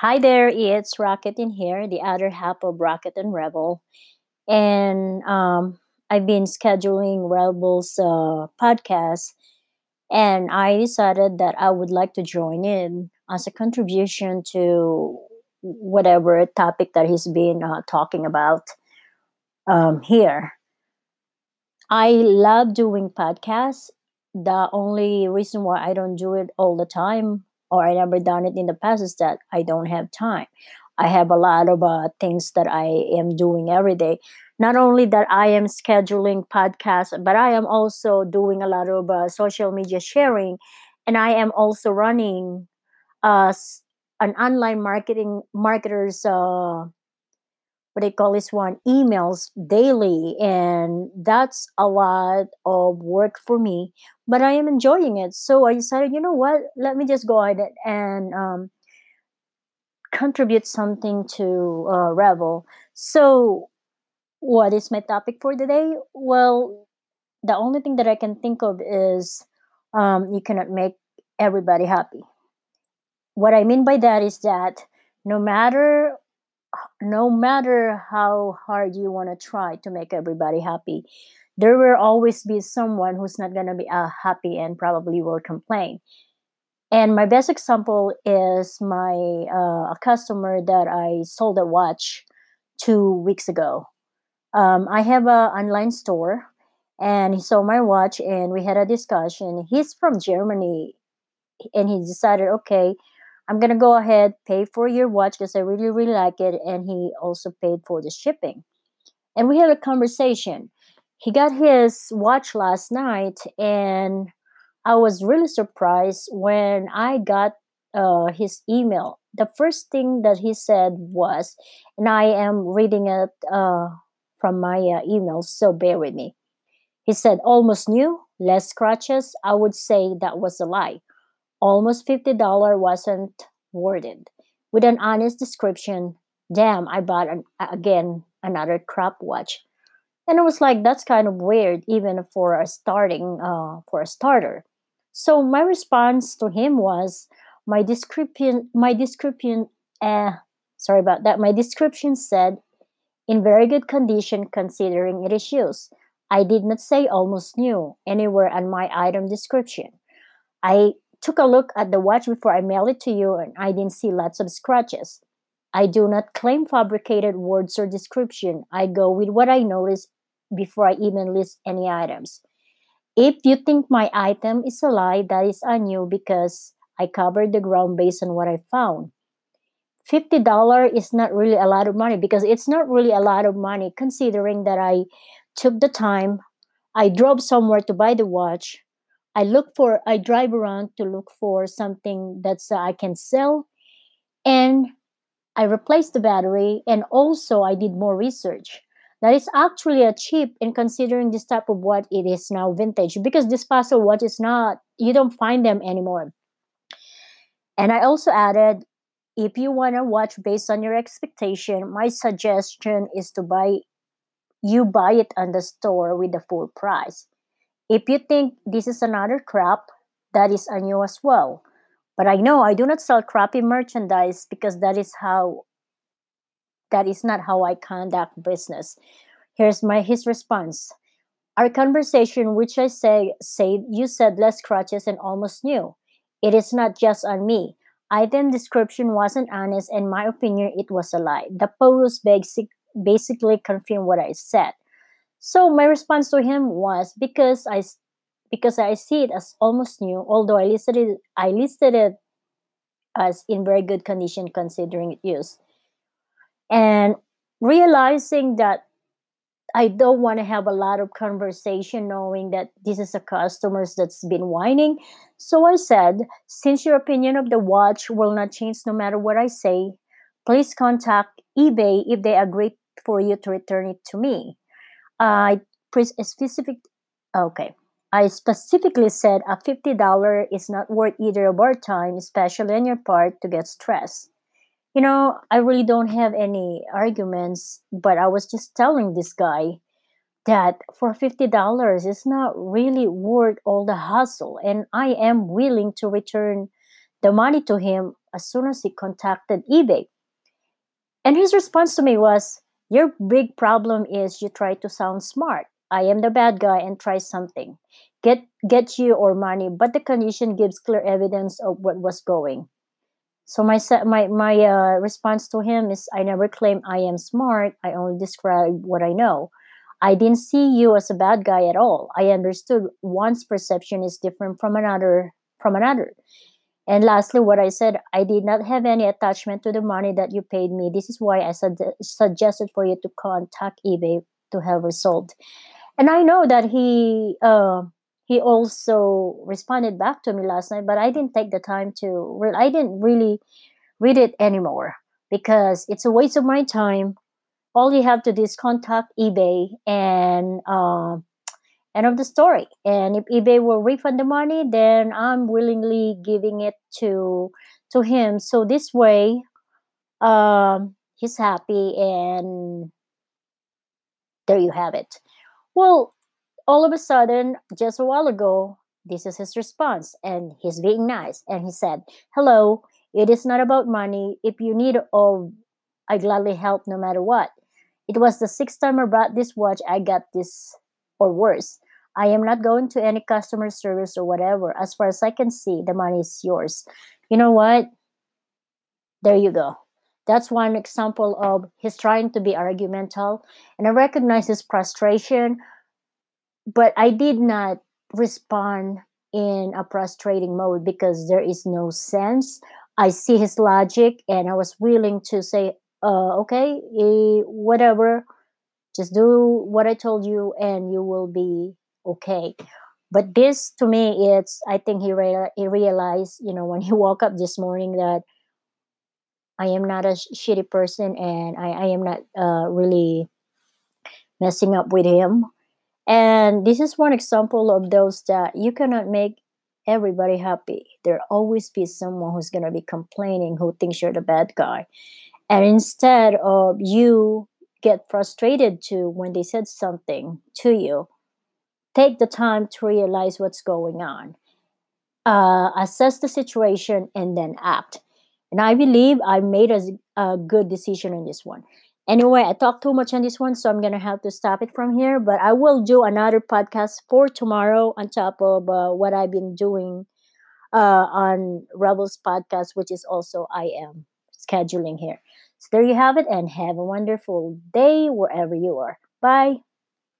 Hi there, it's Rocket in here, the other half of Rocket and Rebel. And um, I've been scheduling Rebel's uh, podcast, and I decided that I would like to join in as a contribution to whatever topic that he's been uh, talking about um, here. I love doing podcasts. The only reason why I don't do it all the time or I never done it in the past is that I don't have time. I have a lot of uh, things that I am doing every day. Not only that I am scheduling podcasts, but I am also doing a lot of uh, social media sharing, and I am also running uh, an online marketing marketers uh, what they call this one emails daily and that's a lot of work for me but i am enjoying it. So i decided you know what? Let me just go ahead and um, contribute something to uh, Rebel. So what is my topic for today well the only thing that i can think of is um, you cannot make everybody happy. What i mean by that is that no matter no matter how hard you want to try to make everybody happy, there will always be someone who's not going to be uh, happy and probably will complain. And my best example is my uh, a customer that I sold a watch two weeks ago. Um, I have an online store, and he saw my watch, and we had a discussion. He's from Germany, and he decided, okay, I'm gonna go ahead pay for your watch because I really really like it, and he also paid for the shipping. And we had a conversation. He got his watch last night, and I was really surprised when I got uh, his email. The first thing that he said was, and I am reading it uh, from my uh, email, so bear with me. He said, almost new, less scratches. I would say that was a lie. Almost $50 wasn't it. With an honest description, damn, I bought an, again another crap watch. And it was like, that's kind of weird, even for a starting, uh, for a starter. So my response to him was, my description, my description, uh, sorry about that. My description said, in very good condition considering it is used. I did not say almost new anywhere on my item description. I took a look at the watch before I mailed it to you and I didn't see lots of scratches. I do not claim fabricated words or description. I go with what I notice before I even list any items. If you think my item is a lie, that is on you because I covered the ground based on what I found. $50 is not really a lot of money because it's not really a lot of money considering that I took the time, I drove somewhere to buy the watch, I look for I drive around to look for something that's uh, I can sell and I replaced the battery and also I did more research. That is actually a cheap in considering this type of watch it is now vintage because this puzzle watch is not you don't find them anymore. And I also added if you want to watch based on your expectation, my suggestion is to buy you buy it on the store with the full price. If you think this is another crap, that is on you as well. But I know I do not sell crappy merchandise because that is how that is not how I conduct business. Here's my his response. Our conversation, which I say say you said less crutches and almost new. It is not just on me. Item description wasn't honest, and my opinion it was a lie. The post basic, basically confirmed what I said. So my response to him was because I because I see it as almost new, although I listed it I listed it as in very good condition considering it used. And realizing that I don't want to have a lot of conversation knowing that this is a customer that's been whining. So I said, since your opinion of the watch will not change no matter what I say, please contact eBay if they agree for you to return it to me. I specific okay. I specifically said a fifty dollar is not worth either of our time, especially on your part, to get stressed. You know, I really don't have any arguments, but I was just telling this guy that for fifty dollars it's not really worth all the hustle, and I am willing to return the money to him as soon as he contacted eBay. And his response to me was, Your big problem is you try to sound smart. I am the bad guy and try something. Get get you or money, but the condition gives clear evidence of what was going. So my my my uh, response to him is I never claim I am smart. I only describe what I know. I didn't see you as a bad guy at all. I understood one's perception is different from another from another. And lastly, what I said, I did not have any attachment to the money that you paid me. This is why I su- suggested for you to contact eBay to have resolved. And I know that he uh, he also responded back to me last night, but I didn't take the time to. Re- I didn't really read it anymore because it's a waste of my time. All you have to do is contact eBay and uh, end of the story. And if ebay will refund the money then i'm willingly giving it to to him. So this way um he's happy and there you have it. Well all of a sudden just a while ago this is his response and he's being nice. And he said hello it is not about money. If you need of i gladly help no matter what. It was the sixth time i bought this watch. I got this or worse I am not going to any customer service or whatever. As far as I can see, the money is yours. You know what? There you go. That's one example of he's trying to be argumental. And I recognize his frustration, but I did not respond in a frustrating mode because there is no sense. I see his logic and I was willing to say, uh, okay, eh, whatever, just do what I told you and you will be okay. But this to me it's i think he, re- he realized you know when he woke up this morning that i am not a sh- shitty person and i, I am not uh, really messing up with him. And this is one example of those that you cannot make everybody happy. There always be someone who's going to be complaining who thinks you're the bad guy. And instead of you get frustrated to when they said something to you take the time to realize what's going on, uh, assess the situation, and then act. And I believe I made a, a good decision on this one. Anyway, I talked too much on this one, so I'm to have to stop it from here. But I will do another podcast for tomorrow on top of uh, what I've been doing uh, on Rebels podcast, which is also I am scheduling here. So there you have it, and have a wonderful day wherever you are. Bye.